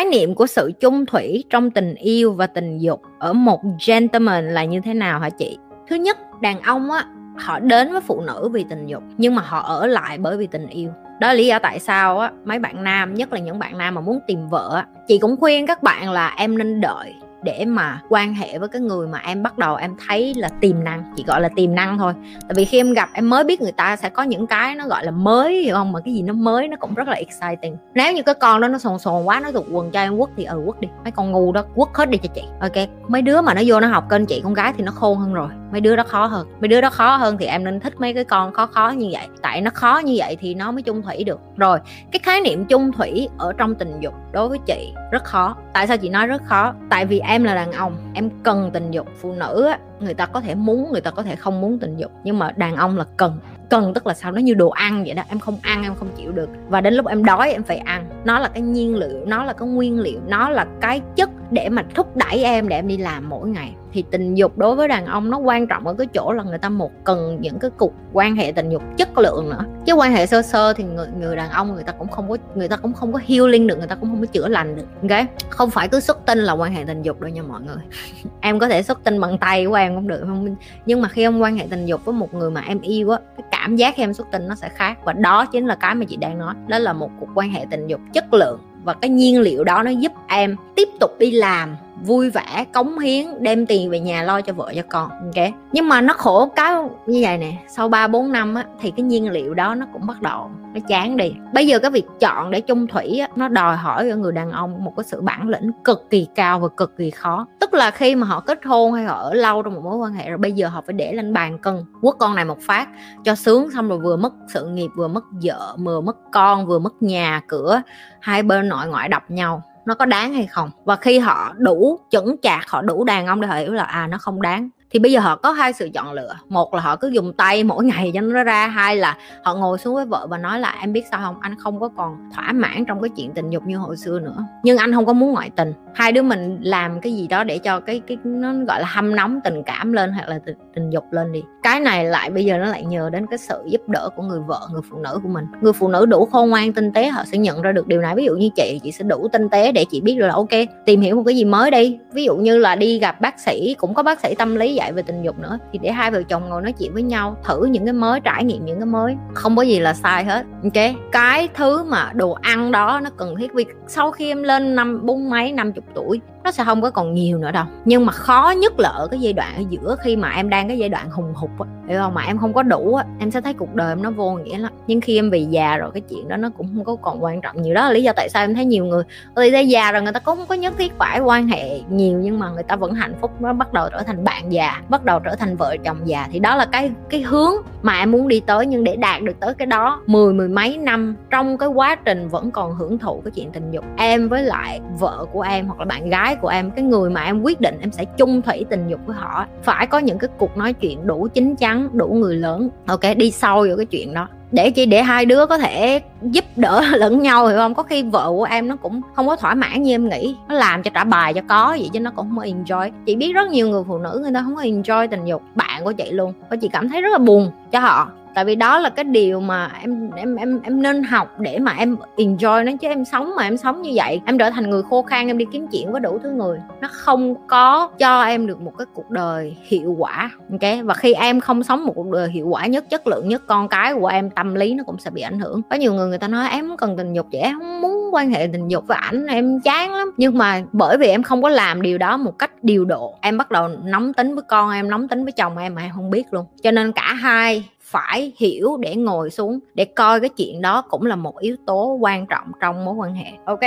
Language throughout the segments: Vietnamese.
khái niệm của sự chung thủy trong tình yêu và tình dục ở một gentleman là như thế nào hả chị? Thứ nhất, đàn ông á, họ đến với phụ nữ vì tình dục, nhưng mà họ ở lại bởi vì tình yêu. Đó là lý do tại sao á, mấy bạn nam, nhất là những bạn nam mà muốn tìm vợ chị cũng khuyên các bạn là em nên đợi để mà quan hệ với cái người mà em bắt đầu em thấy là tiềm năng, chỉ gọi là tiềm năng thôi. Tại vì khi em gặp, em mới biết người ta sẽ có những cái nó gọi là mới, hiểu không? Mà cái gì nó mới nó cũng rất là exciting. Nếu như cái con đó nó sồn sồn quá, nó thuộc quần cho em quất thì ừ quất đi. Mấy con ngu đó quất hết đi cho chị. Ok, mấy đứa mà nó vô nó học kênh chị, con gái thì nó khôn hơn rồi mấy đứa đó khó hơn. Mấy đứa đó khó hơn thì em nên thích mấy cái con khó khó như vậy. Tại nó khó như vậy thì nó mới chung thủy được. Rồi, cái khái niệm chung thủy ở trong tình dục đối với chị rất khó. Tại sao chị nói rất khó? Tại vì em là đàn ông, em cần tình dục. Phụ nữ á, người ta có thể muốn, người ta có thể không muốn tình dục. Nhưng mà đàn ông là cần. Cần tức là sao? Nó như đồ ăn vậy đó. Em không ăn, em không chịu được. Và đến lúc em đói, em phải ăn. Nó là cái nhiên liệu, nó là cái nguyên liệu, nó là cái chất để mà thúc đẩy em, để em đi làm mỗi ngày. Thì tình dục đối với đàn ông nó quan trọng ở cái chỗ là người ta một cần những cái cuộc quan hệ tình dục chất lượng nữa. Chứ quan hệ sơ sơ thì người người đàn ông người ta cũng không có, người ta cũng không có healing được, người ta cũng không có chữa lành được, ok? Không phải cứ xuất tinh là quan hệ tình dục đâu nha mọi người. Em có thể xuất tinh bằng tay của em cũng được, không nhưng mà khi em quan hệ tình dục với một người mà em yêu á, cái cảm giác khi em xuất tinh nó sẽ khác. Và đó chính là cái mà chị đang nói. Đó là một cuộc quan hệ tình dục chất lượng và cái nhiên liệu đó nó giúp em tiếp tục đi làm vui vẻ cống hiến đem tiền về nhà lo cho vợ cho con ok? Nhưng mà nó khổ cái như vậy nè sau 3 4 năm á thì cái nhiên liệu đó nó cũng bắt đầu nó chán đi. Bây giờ cái việc chọn để chung thủy á, nó đòi hỏi ở người đàn ông một cái sự bản lĩnh cực kỳ cao và cực kỳ khó. Tức là khi mà họ kết hôn hay họ ở lâu trong một mối quan hệ rồi bây giờ họ phải để lên bàn cân quất con này một phát cho sướng xong rồi vừa mất sự nghiệp vừa mất vợ vừa mất con vừa mất nhà cửa hai bên nội ngoại đập nhau nó có đáng hay không? Và khi họ đủ chững chạc, họ đủ đàn ông để họ hiểu là à nó không đáng thì bây giờ họ có hai sự chọn lựa. Một là họ cứ dùng tay mỗi ngày cho nó ra hai là họ ngồi xuống với vợ và nói là em biết sao không? Anh không có còn thỏa mãn trong cái chuyện tình dục như hồi xưa nữa. Nhưng anh không có muốn ngoại tình. Hai đứa mình làm cái gì đó để cho cái cái nó gọi là hâm nóng tình cảm lên hoặc là tình, tình dục lên đi. Cái này lại bây giờ nó lại nhờ đến cái sự giúp đỡ của người vợ người phụ nữ của mình. Người phụ nữ đủ khôn ngoan tinh tế họ sẽ nhận ra được điều này. Ví dụ như chị chị sẽ đủ tinh tế để chị biết được là ok tìm hiểu một cái gì mới đi. Ví dụ như là đi gặp bác sĩ cũng có bác sĩ tâm lý dạy về tình dục nữa, thì để hai vợ chồng ngồi nói chuyện với nhau, thử những cái mới, trải nghiệm những cái mới. Không có gì là sai hết, ok? Cái thứ mà đồ ăn đó nó cần thiết, vì sau khi em lên năm, bốn mấy, năm chục tuổi, nó sẽ không có còn nhiều nữa đâu. Nhưng mà khó nhất là ở cái giai đoạn ở giữa khi mà em đang cái giai đoạn hùng hục á, hiểu không? Mà em không có đủ á, em sẽ thấy cuộc đời em nó vô nghĩa lắm. Nhưng khi em về già rồi, cái chuyện đó nó cũng không có còn quan trọng nhiều. Đó là lý do tại sao em thấy nhiều người người ta già rồi người ta cũng không có nhất thiết phải quan hệ nhiều, nhưng mà người ta vẫn hạnh phúc, nó bắt đầu trở thành bạn già bắt đầu trở thành vợ chồng già. Thì đó là cái cái hướng mà em muốn đi tới, nhưng để đạt được tới cái đó, mười mười mấy năm trong cái quá trình vẫn còn hưởng thụ cái chuyện tình dục, em với lại vợ của em hoặc là bạn gái của em, cái người mà em quyết định em sẽ chung thủy tình dục với họ, phải có những cái cuộc nói chuyện đủ chín chắn, đủ người lớn. Ok, đi sâu vào cái chuyện đó để chỉ để hai đứa có thể giúp đỡ lẫn nhau hiểu không? Có khi vợ của em nó cũng không có thỏa mãn như em nghĩ. Nó làm cho trả bài cho có vậy chứ nó cũng không có enjoy. Chị biết rất nhiều người phụ nữ người ta không có enjoy tình dục. Bạn của chị luôn. Và chị cảm thấy rất là buồn cho họ tại vì đó là cái điều mà em em em em nên học để mà em enjoy nó chứ em sống mà em sống như vậy. Em trở thành người khô khan, em đi kiếm chuyện với đủ thứ người. Nó không có cho em được một cái cuộc đời hiệu quả, ok? Và khi em không sống một cuộc đời hiệu quả nhất, chất lượng nhất, con cái của em, tâm lý nó cũng sẽ bị ảnh hưởng. Có nhiều người người ta nói em cần tình dục vậy, em không muốn quan hệ tình dục với ảnh, em chán lắm. Nhưng mà bởi vì em không có làm điều đó một cách điều độ, em bắt đầu nóng tính với con em, nóng tính với chồng em mà em không biết luôn. Cho nên cả hai phải hiểu để ngồi xuống, để coi cái chuyện đó cũng là một yếu tố quan trọng trong mối quan hệ, ok?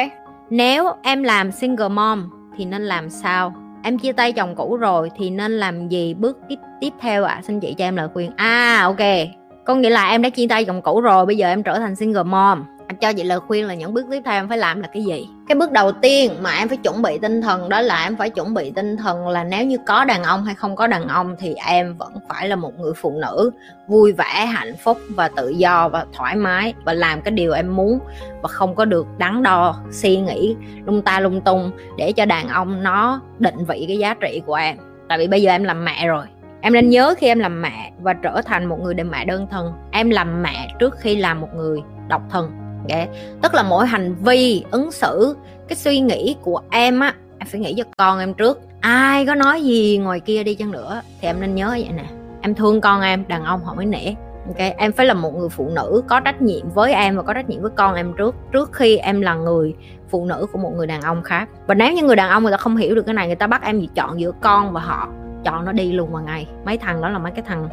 Nếu em làm single mom thì nên làm sao? Em chia tay chồng cũ rồi thì nên làm gì bước tiếp tiếp theo ạ? À? xin chị cho em lời khuyên. À ok. Có nghĩa là em đã chia tay chồng cũ rồi, bây giờ em trở thành single mom anh cho chị lời khuyên là những bước tiếp theo em phải làm là cái gì? Cái bước đầu tiên mà em phải chuẩn bị tinh thần đó là em phải chuẩn bị tinh thần là nếu như có đàn ông hay không có đàn ông thì em vẫn phải là một người phụ nữ vui vẻ, hạnh phúc và tự do và thoải mái và làm cái điều em muốn và không có được đắn đo, suy nghĩ, lung ta lung tung để cho đàn ông nó định vị cái giá trị của em. Tại vì bây giờ em làm mẹ rồi. Em nên nhớ khi em làm mẹ và trở thành một người mẹ đơn thân. Em làm mẹ trước khi làm một người độc thân okay. tức là mỗi hành vi ứng xử, cái suy nghĩ của em á, em phải nghĩ cho con em trước. Ai có nói gì ngoài kia đi chăng nữa thì em nên nhớ vậy nè. Em thương con em, đàn ông họ mới nể. Ok, em phải là một người phụ nữ có trách nhiệm với em và có trách nhiệm với con em trước trước khi em là người phụ nữ của một người đàn ông khác. Và nếu như người đàn ông người ta không hiểu được cái này, người ta bắt em gì chọn giữa con và họ, chọn nó đi luôn vào ngày. Mấy thằng đó là mấy cái thằng,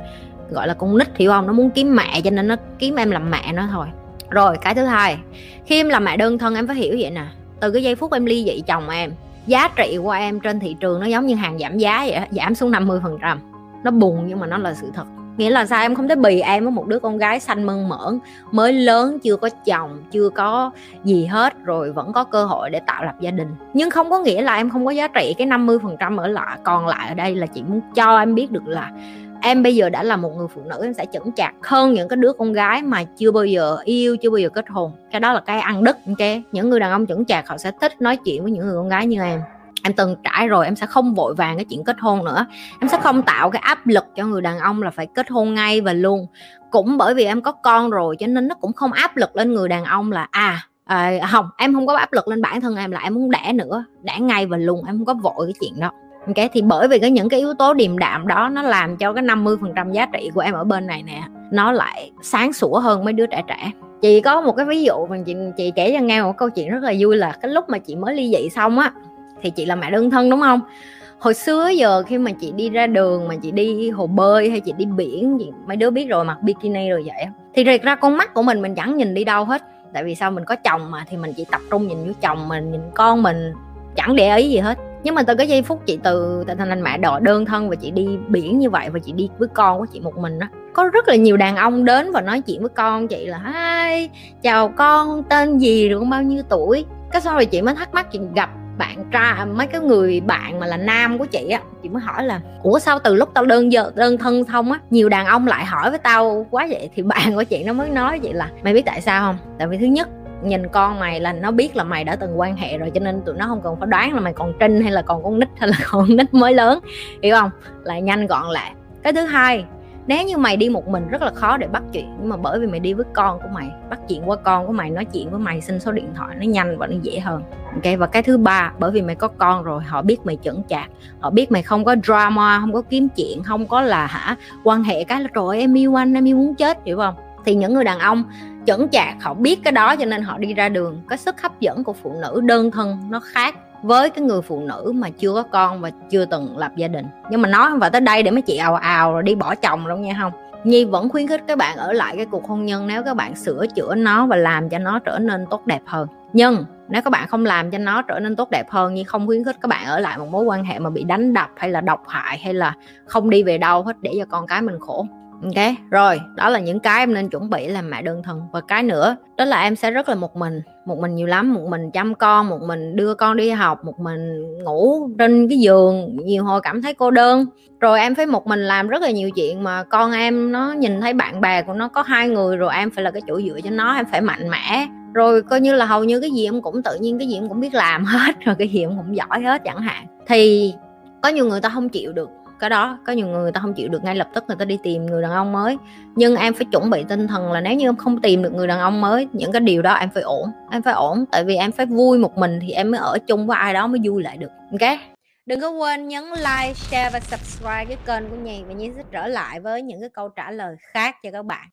gọi là con nít hiểu không? Nó muốn kiếm mẹ cho nên nó kiếm em làm mẹ nó thôi rồi, cái thứ hai. Khi em làm mẹ đơn thân, em phải hiểu vậy nè. Từ cái giây phút em ly dị chồng em, giá trị của em trên thị trường nó giống như hàng giảm giá vậy giảm xuống 50 phần trăm. Nó buồn nhưng mà nó là sự thật. Nghĩa là sao? Em không thể bì em với một đứa con gái xanh mơn mởn, mới lớn, chưa có chồng, chưa có gì hết, rồi vẫn có cơ hội để tạo lập gia đình. Nhưng không có nghĩa là em không có giá trị cái 50 phần trăm ở lại còn lại ở đây là chị muốn cho em biết được là em bây giờ đã là một người phụ nữ em sẽ chững chạc hơn những cái đứa con gái mà chưa bao giờ yêu chưa bao giờ kết hôn. Cái đó là cái ăn đứt ok? Những người đàn ông chững chạc họ sẽ thích nói chuyện với những người con gái như em. Em từng trải rồi em sẽ không vội vàng cái chuyện kết hôn nữa. Em sẽ không tạo cái áp lực cho người đàn ông là phải kết hôn ngay và luôn. Cũng bởi vì em có con rồi cho nên nó cũng không áp lực lên người đàn ông là à à, không em không có áp lực lên bản thân em là em muốn đẻ nữa đẻ ngay và luôn em không có vội cái chuyện đó ok thì bởi vì cái những cái yếu tố điềm đạm đó, nó làm cho cái 50% giá trị của em ở bên này nè, nó lại sáng sủa hơn mấy đứa trẻ trẻ. Chị có một cái ví dụ mà chị chị kể cho nghe một câu chuyện rất là vui là cái lúc mà chị mới ly dị xong á, thì chị là mẹ đơn thân, đúng không? Hồi xưa giờ khi mà chị đi ra đường, mà chị đi hồ bơi hay chị đi biển gì mấy đứa biết rồi, mặc bikini rồi vậy thì thật ra con mắt của mình mình chẳng nhìn đi đâu hết. Tại vì sao? Mình có chồng mà, thì mình chỉ tập trung nhìn vô chồng mình, nhìn con mình, chẳng để ý gì hết nhưng mà từ cái giây phút chị từ thành thành mẹ đòi đơn thân và chị đi biển như vậy và chị đi với con của chị một mình á, có rất là nhiều đàn ông đến và nói chuyện với con chị là hai chào con, tên gì rồi bao nhiêu tuổi? Cái sau rồi chị mới thắc mắc, chị gặp bạn trai à, mấy cái người bạn mà là nam của chị á, chị mới hỏi là, ủa, sao từ lúc tao đơn giờ đơn thân xong á, nhiều đàn ông lại hỏi với tao quá vậy? Thì bạn của chị nó mới nói vậy là, mày biết tại sao không? Tại vì thứ nhất nhìn con mày là nó biết là mày đã từng quan hệ rồi, cho nên tụi nó không cần phải đoán là mày còn trinh hay là còn con nít hay là còn nít mới lớn. Hiểu không? Lại nhanh gọn lại. Cái thứ hai, nếu như mày đi một mình rất là khó để bắt chuyện. Nhưng mà bởi vì mày đi với con của mày, bắt chuyện qua con của mày, nói chuyện với mày, xin số điện thoại nó nhanh và nó dễ hơn. Ok? Và cái thứ ba, bởi vì mày có con rồi, họ biết mày chững chạc. Họ biết mày không có drama, không có kiếm chuyện, không có là hả, quan hệ cái là trời em yêu anh, em yêu muốn chết hiểu không? Thì những người đàn ông chững chạc, họ biết cái đó cho nên họ đi ra đường. Cái sức hấp dẫn của phụ nữ đơn thân nó khác với cái người phụ nữ mà chưa có con và chưa từng lập gia đình. Nhưng mà nói không phải tới đây để mấy chị ào ào rồi đi bỏ chồng đâu nha, không. Nhi vẫn khuyến khích các bạn ở lại cái cuộc hôn nhân nếu các bạn sửa chữa nó và làm cho nó trở nên tốt đẹp hơn. Nhưng nếu các bạn không làm cho nó trở nên tốt đẹp hơn, Nhi không khuyến khích các bạn ở lại một mối quan hệ mà bị đánh đập hay là độc hại hay là không đi về đâu hết để cho con cái mình khổ ok, rồi, đó là những cái em nên chuẩn bị làm mẹ đơn thân. Và cái nữa, đó là em sẽ rất là một mình. Một mình nhiều lắm, một mình chăm con, một mình đưa con đi học, một mình ngủ trên cái giường. Nhiều hồi cảm thấy cô đơn. Rồi em phải một mình làm rất là nhiều chuyện mà con em nó nhìn thấy bạn bè của nó có hai người rồi em phải là cái chỗ dựa cho nó, em phải mạnh mẽ. Rồi coi như là hầu như cái gì em cũng, tự nhiên cái gì em cũng biết làm hết, rồi cái gì em cũng giỏi hết chẳng hạn. Thì có nhiều người ta không chịu được cái đó có nhiều người, người ta không chịu được ngay lập tức người ta đi tìm người đàn ông mới. Nhưng em phải chuẩn bị tinh thần là nếu như em không tìm được người đàn ông mới những cái điều đó em phải ổn. Em phải ổn tại vì em phải vui một mình thì em mới ở chung với ai đó mới vui lại được ok? Đừng có quên nhấn like share và subscribe cái kênh của nhì và nhi sẽ trở lại với những cái câu trả lời khác cho các bạn.